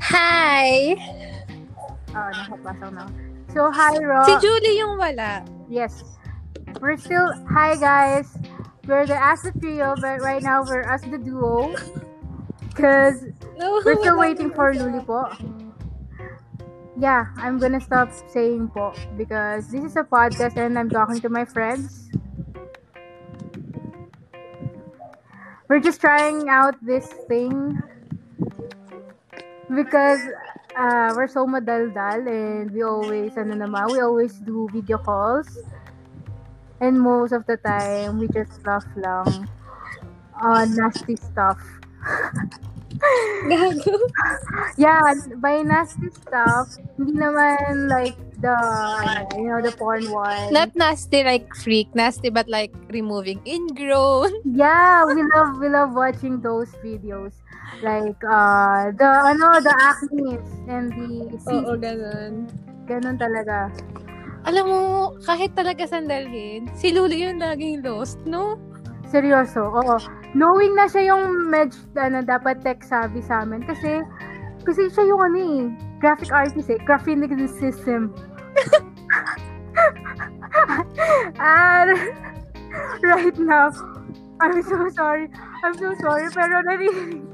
Hi! Oh, nakapasok na. So, hi, Ro. Si Julie yung wala. Yes. We're still, hi guys. We're the As the Trio, but right now we're As the Duo. Because No, we're still waiting for Luli po. Yeah, I'm gonna stop saying po because this is a podcast and I'm talking to my friends. We're just trying out this thing because uh, we're so madaldal and we always, ano naman, we always do video calls. And most of the time, we just laugh lang on nasty stuff. Gago. Yeah, by nasty stuff, hindi naman like the, you know, the porn one. Not nasty like freak. Nasty but like removing ingrown. Yeah, we love we love watching those videos. Like uh the ano the acne and the Oo, C- ganun. ganun talaga. Alam mo, kahit talaga sandalhin, si Luli yung laging lost, no? Seryoso. Oo. Knowing na siya yung med ano dapat tech savvy sa amin kasi kasi siya yung ano eh, graphic artist eh, graphic system. And right now, I'm so sorry. I'm so sorry pero narinig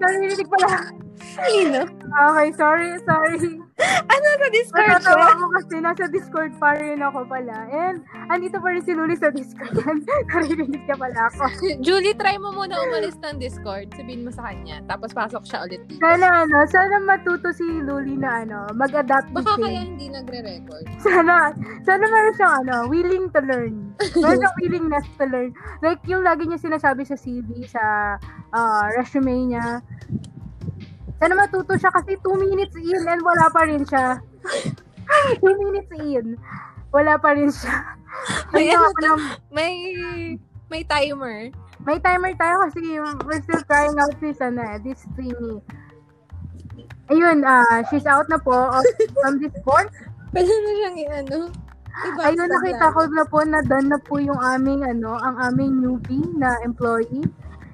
narinig pala. Sino? Okay, sorry, sorry. Ano sa Discord Natatawa ko kasi nasa Discord pa rin ako pala. And andito pa rin si Luli sa Discord. Narinig ka pala ako. Julie, try mo muna umalis ng Discord. Sabihin mo sa kanya. Tapos pasok siya ulit dito. Sana ano, sana matuto si Luli na ano, mag-adapt Baka kaya hindi nagre-record. Sana, sana meron siyang ano, willing to learn. Meron siyang willingness to learn. Like yung lagi niya sinasabi sa CV, sa ah, resume niya. Sana matuto siya kasi 2 minutes in and wala pa rin siya. 2 minutes in. Wala pa rin siya. May ano lang- May, may timer. May timer tayo kasi we're still trying out this, ano, this thingy. Ayun, ah she's out na po of- from Discord. Pwede na siyang i-ano. Ayun, nakita ko na po na done na po yung aming, ano, ang aming newbie na employee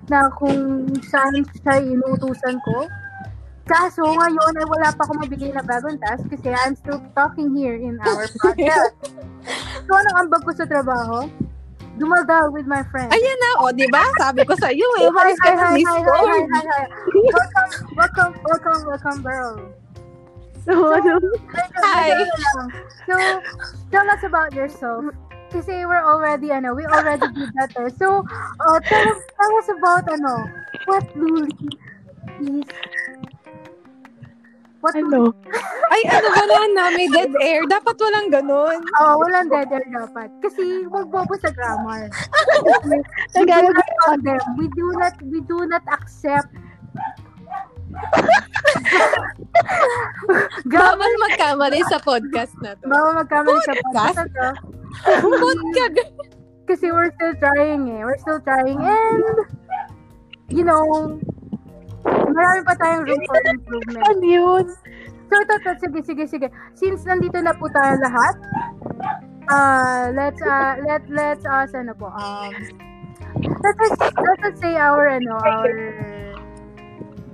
na kung saan siya inuutusan ko. Kaso ngayon ay wala pa akong mabigay na bagong task kasi I'm still talking here in our podcast. so, anong ambag ko sa trabaho? Dumaldal with my friends. Ayan na, o, di ba? Sabi ko sa iyo, eh, hi, hi, hi, hi, hi, hi. Welcome, welcome, welcome, welcome, girl. Hi. So, tell us about yourself. Kasi we're already, ano, we already did that. eh. So, uh, tell, us, tell us about, ano, what Luli is. What Ano? Ay, ano, wala na, may dead air. Dapat walang ganun. Oh, walang dead air dapat. Kasi wag bobo sa grammar. we, do not condemn. We do not, we do not accept. Bawal magkamali sa podcast na to. Bawal magkamali sa Podcast? podcast na to. Podcast. Kasi we're still trying eh. We're still trying and you know, marami pa tayong room for improvement. Ano yun? So, ito, sige, sige, sige. Since nandito na po tayo lahat, uh, let's, uh, let, let's, us, ano po, um, let us, let us say our, ano, our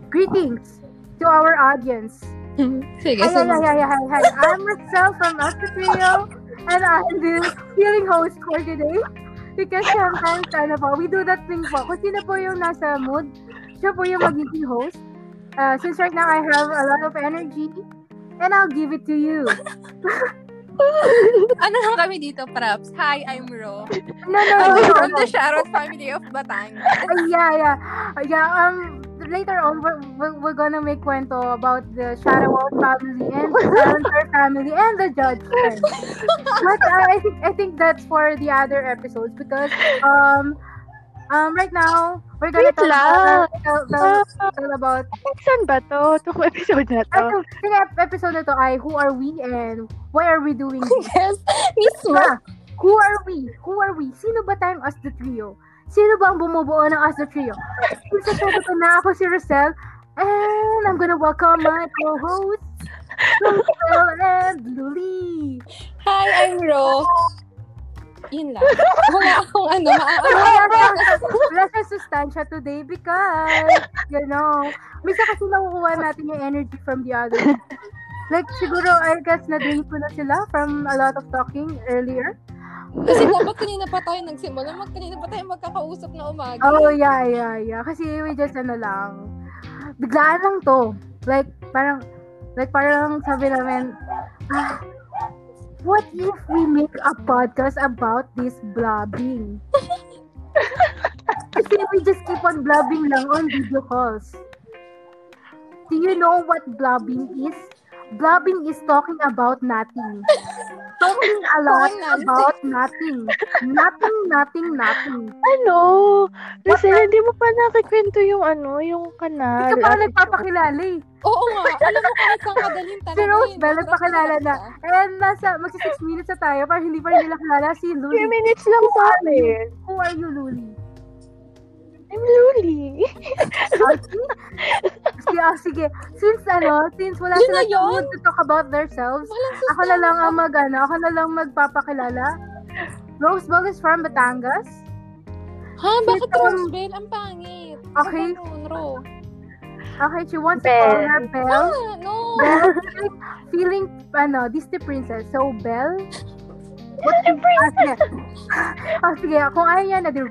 greetings to our audience. Sige, Hi, hi, sige. hi, hi, hi, hi. I'm Marcel from Astro Trio, and I'm the feeling host for today. Because sometimes, ano po, we do that thing po. Kung sino po yung nasa mood, siya po yung magiging host. Uh, since right now I have a lot of energy, and I'll give it to you. Ano lang kami dito, props? Hi, I'm Ro. No, no, no, no. From the Sharot family of Batangas. Uh, yeah, yeah. Uh, yeah, um, later on, we're, we're, we're gonna make kwento about the Sharawal family and the family and the Judge. But uh, I think I think that's for the other episodes because um um right now we're gonna Wait talk lang. about, tell, tell, tell about Saan ba to? Itong episode na to? Ito, yung ep- episode na to ay who are we and why are we doing this? Yes, mismo. Ah, who are we? Who are we? Sino ba tayong Us the Trio? Sino ba ang bumubuo ng Us the Trio? Isa sa ko na ako si Rosel and I'm gonna welcome my co-host Rosel and Luli. Hi, I'm Ro. Yun lang. Wala akong ano, maaaway. siya, wala siya sustansya today because, you know, minsan kasi nakukuha natin yung energy from the other. Like, siguro, I guess, na-drain ko na sila from a lot of talking earlier. Kasi dapat kanina pa tayo nagsimula. Mag, kanina pa tayo magkakausap na umaga. Oh, yeah, yeah, yeah. Kasi we just, ano lang, biglaan lang to. Like, parang, like, parang sabi namin, ah, what if we make a podcast about this blabbing? Kasi we just keep on blabbing lang on video calls. Do you know what blabbing is? Blabbing is talking about nothing. Talking a lot about nothing. Nothing, nothing, nothing. Ano? Rosel, hindi mo pa nakikwento yung ano, yung kanal. Hindi ka pa nagpapakilala eh. Oo nga. Alam mo kahit kang kadalhin talaga. Si Rose eh, Bell, nagpakilala na. And nasa, magsi 6 minutes na tayo, parang hindi pa nila kilala si Few Luli. minutes lang sa amin. Who are you, Luli? I'm Luli. Ah, sige. ah, sige. Since ano, since wala Yun sila yun. to talk about themselves, ako na lang ang mag, ano, ako na lang magpapakilala. Rose Bell is from Batangas. Ha? Bakit Ito- Rose Bell? Ang pangit. Okay. Ganun, Ro. Okay, she wants to call her Bell. Ah, no. Bell, feeling, feeling, ano, Disney princess. So, Bell, What's the Ah, sige. Ah, sige. Kung ayaw niya na di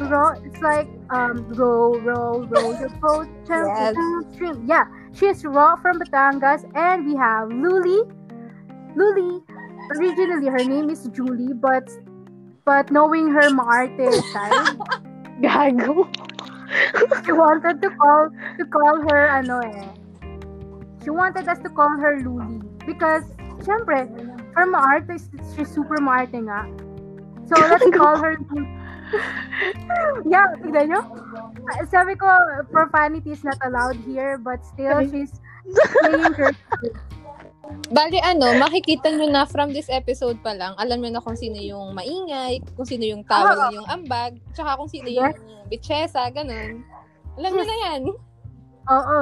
row. It's like, um, row, row, row your boat, Yes. stream. Yeah, she's raw from Batangas, and we have Luli. Luli, originally her name is Julie, but but knowing her maarte side, Gago. she wanted to call to call her ano eh. She wanted us to call her Luli because syempre, her maarte she's super maarte nga. So let's call her Luli. Yeah, tignan nyo. Sabi ko, profanity is not allowed here, but still, she's playing her Bali ano, makikita nyo na from this episode pa lang, alam nyo na kung sino yung maingay, kung sino yung tawag Ah. yung ambag, tsaka kung sino Yes. yung bitchesa, ganun. Alam nyo na yan. Oo.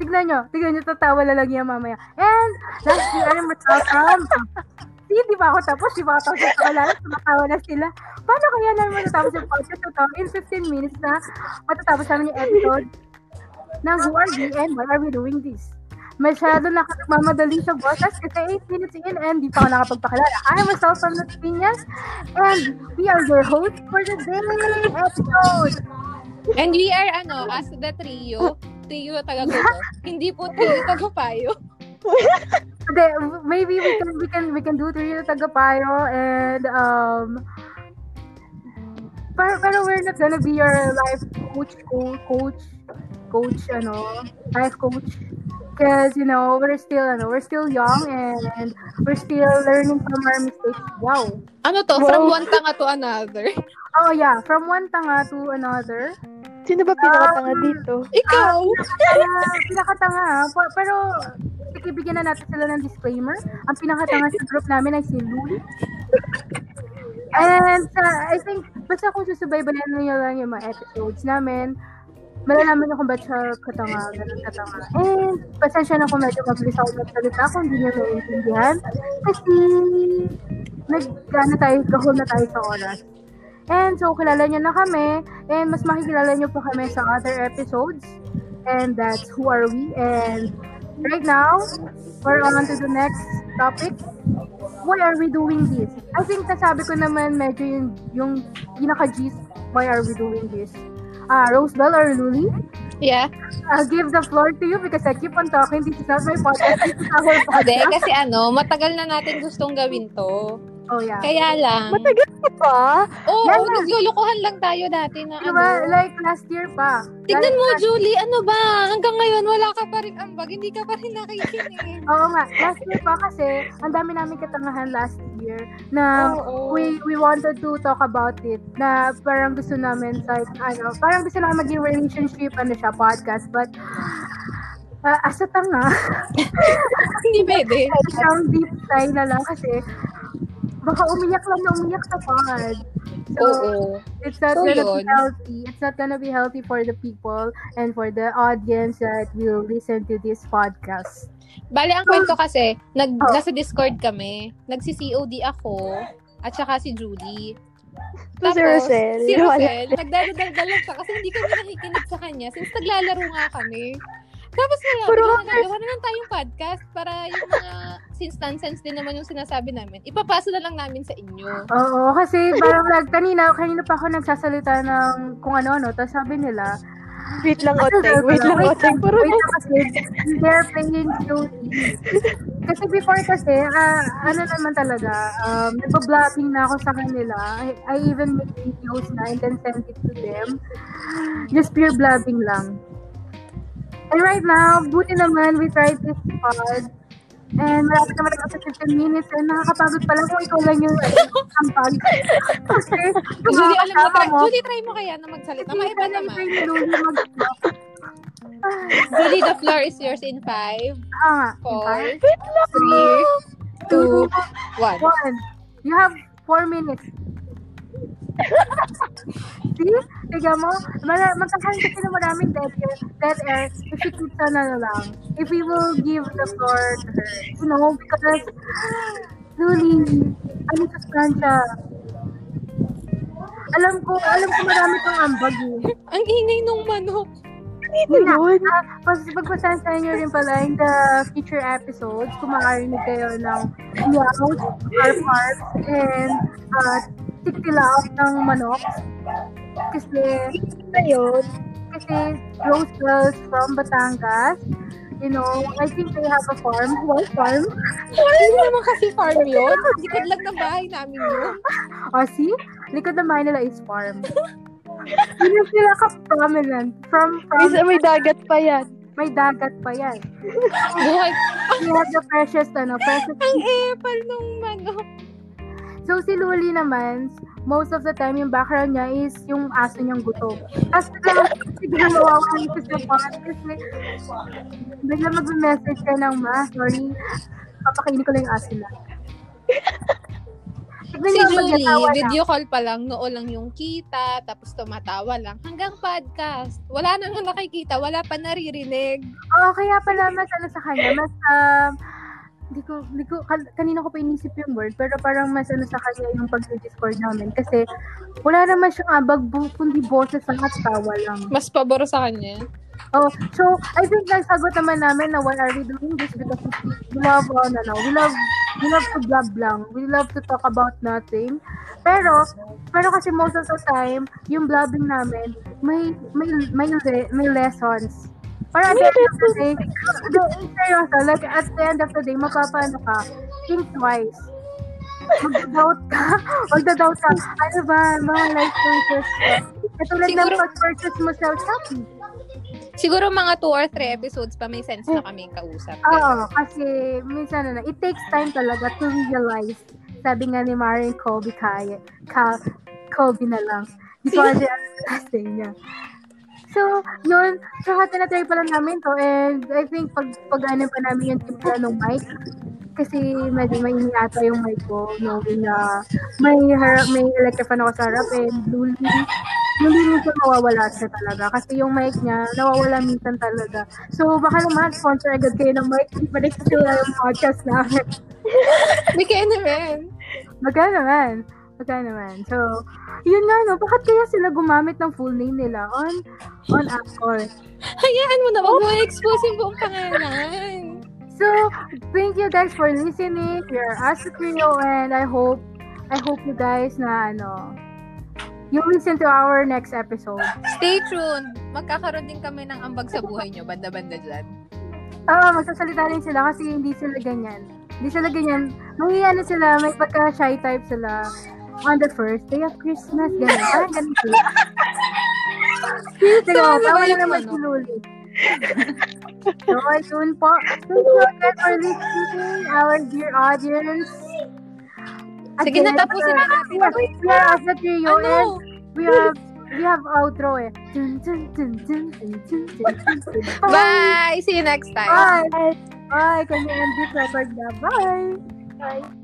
Tignan nyo. Tignan nyo, tatawa lang yan mamaya. And, lastly, I'm Rachel from... See, di ba ako tapos? Di ba ako tapos sa kalala? Tumatawa na sila. Paano kaya namin matatapos yung podcast na to? In 15 minutes na matatapos namin yung episode ng Who Are We and Why Are We Doing This? Masyado nakamamadali sa boses kasi 8 minutes in and di pa ako nakapagpakilala. I'm Rachel from Las Piñas and we are your host for the day episode. And we are ano, as the trio, trio taga-gulo. Hindi po trio taga-payo. Hindi, maybe we can we can we can do Trio Tagapayo and um pero, pero we're not gonna be your life coach co- coach coach ano life coach because you know we're still ano we're still young and we're still learning from our mistakes wow Ano to? From one tanga to another. oh yeah from one tanga to another Sino ba pinakatanga dito? Ikaw! Kaya, pinakatanga. Pa- pero sige, bigyan na natin sila ng disclaimer. Ang pinakatanga sa group namin ay si Luli. And uh, I think, basta kung susubaybayan nyo lang yung mga episodes namin, malalaman nyo kung ba't siya katanga, ganun katanga. And pasensya na kung medyo mabilis ako magsalita kung hindi nyo naiintindihan. Kasi, nag, ano tayo, gahol na tayo sa oras. And so, kilala nyo na kami. And mas makikilala nyo pa kami sa other episodes. And that's Who Are We? And right now, we're on to the next topic. Why are we doing this? I think nasabi ko naman medyo yung, yung pinaka-gist, why are we doing this? Ah, Rosebell or Luli? Yeah. I'll give the floor to you because I keep on talking. This is not my podcast. This is our Hindi, podcast. kasi ano, matagal na natin gustong gawin to. Oh, yeah. Kaya lang. Matagal ka pa? Oo, oh, na. naglulukuhan lang tayo dati na Diba? ano. Like last year pa. Tignan mo, last- Julie, ano ba? Hanggang ngayon, wala ka pa rin ambag. Hindi ka pa rin nakikinig. Oo nga. Last year pa kasi, ang dami namin katangahan last year na Oo. we we wanted to talk about it na parang gusto namin like ano parang gusto namin maging relationship ano siya podcast but uh, asa tanga Hindi pwede. isang deep sigh na lang kasi baka umiyak lang na umiyak sa pod so Oo. it's not So, gonna be yun. healthy it's not gonna be healthy for the people and for the audience that will listen to this podcast Bale, ang kwento kasi, nag, Oh. nasa Discord kami. Nagsi-COD ako. at saka si Julie. So, si Rosel. si. Rosel, nagdadaldal lang siya kasi hindi kami nakikinig sa kanya since naglalaro nga kami. Tapos wala, okay. nagagawa na lang tayong podcast para yung mga since nonsense din naman yung sinasabi namin, ipapasa na lang namin sa inyo. Oo, kasi parang like, kanina, kanina pa ako nagsasalita ng kung ano-ano, tapos sabi nila, Wait lang, Oteng. Wait lang, Oteng. Puro wait lang kasi, they're playing slowly. Kasi before kasi, ah, ano naman talaga, um, nagpa-blocking na ako sa kanila. I, I even make videos na and then send it to them. Just pure blabbing lang. And right now, buti naman, we tried this pod. And malapit naman ako sa 15 minutes and nakakapagod pala kung ikaw lang yung sampag. Kasi, yung Julie, mga alam mo, try, mo, Julie, try mo kaya na magsalita. Maiba naman. Hindi Luli mag Julie, the floor is yours in five, Ah, four, five, three, two, one. one. You have four minutes. See? Tiga mo, mara- magkakaroon kasi ng maraming dead air, dead air if she keeps on ano lang. If we will give the floor to her. You know, because Luli, ano sustansya? Alam ko, alam ko marami kang ambag eh. Ang ingay nung manok. Yun na. yun. Ah, pas, pagpasensya nyo rin pala in the future episodes, kung makarinig kayo ng meows, harp harp, and uh, tiktilaw ng manok. Kasi, Ayun. kasi Rose Girls from Batangas, you know, I think they have a farm. What farm? Hindi naman kasi farm yun. Likod lang ng bahay namin yun. O, see? Likod ng bahay nila is farm. Yun yung sila ka-prominent. From, from, Isa may dagat pa yan. may dagat pa yan. Buhay. We have the precious, ano, precious Ang epal nung manok. So, si Luli naman, most of the time, yung background niya is yung aso niyang gutom. Tapos, bigla bigla mawawala siya sa pod kasi bigla mag-message ka ng ma, sorry, papakainin ko lang yung aso na. Si Julie, na. video call pa lang, noo lang yung kita, tapos tumatawa lang. Hanggang podcast. Wala nang nakikita, wala pa naririnig. Oo, kaya pala mas ano sa kanya, mas, um, hindi ko, hindi ko, kan- kanina ko pa inisip yung word, pero parang mas ano sa kanya yung pag-discord namin. Kasi, wala naman siyang abag, bu- kundi boses lang at tawa lang. Mas pabor sa kanya. Oh, so I think nasagot naman namin na why are we doing this because we love uh, no, no, we love we love to blab lang. We love to talk about nothing. Pero pero kasi most of the time, yung blabbing namin may may may may lessons. Para at the end of the day, seryoso, like at the end of the day, mapapano ka, think twice. Mag-doubt ka, mag-doubt ka, ano ba, mga life choices ko. Katulad ng Siguro- pag-purchase mo sa Shopee. Siguro mga 2 or 3 episodes pa may sense na kami kausap. Oo, kasi minsan na, it takes time talaga to realize. Sabi nga ni Marin Kobe kaya, ka, Kobe na lang. Hindi ko kasi ano niya. So, yun. So, tinatry pa lang namin to. And I think pag, pag ano pa namin yung timpla ng mic, kasi medyo may ata yung mic ko, knowing na may, harap, may electric fan ako sa harap and luli, luli minsan mawawala siya talaga. Kasi yung mic niya, nawawala minsan talaga. So, baka naman, sponsor agad kayo ng mic. Balik sa sila yung podcast namin. May kaya naman. Magkano naman? Magkano naman? So, yun nga, no? Bakit kaya sila gumamit ng full name nila on on Anchor? Hayaan mo na, wag mo expose yung buong pangalan. So, thank you guys for listening. We are Asa Trio and I hope I hope you guys na ano you listen to our next episode. Stay tuned. Magkakaroon din kami ng ambag sa buhay nyo, banda-banda dyan. Oo, magsasalita rin sila kasi hindi sila ganyan. Hindi sila ganyan. May ano sila, may pagka-shy type sila on the first day of Christmas. Ganun. Parang ganun po. Diba, tama na naman si Luli. so, ayun po. Thank you for listening, our dear audience. Again, Sige, natapusin na uh, natin. Wait, yeah, as a trio ano? is, we have we have outro eh. Dun, dun, dun, dun, dun, dun, dun, dun. Bye! See you next time. Bye! Bye! Kami Andy Shepard na. Bye! Bye!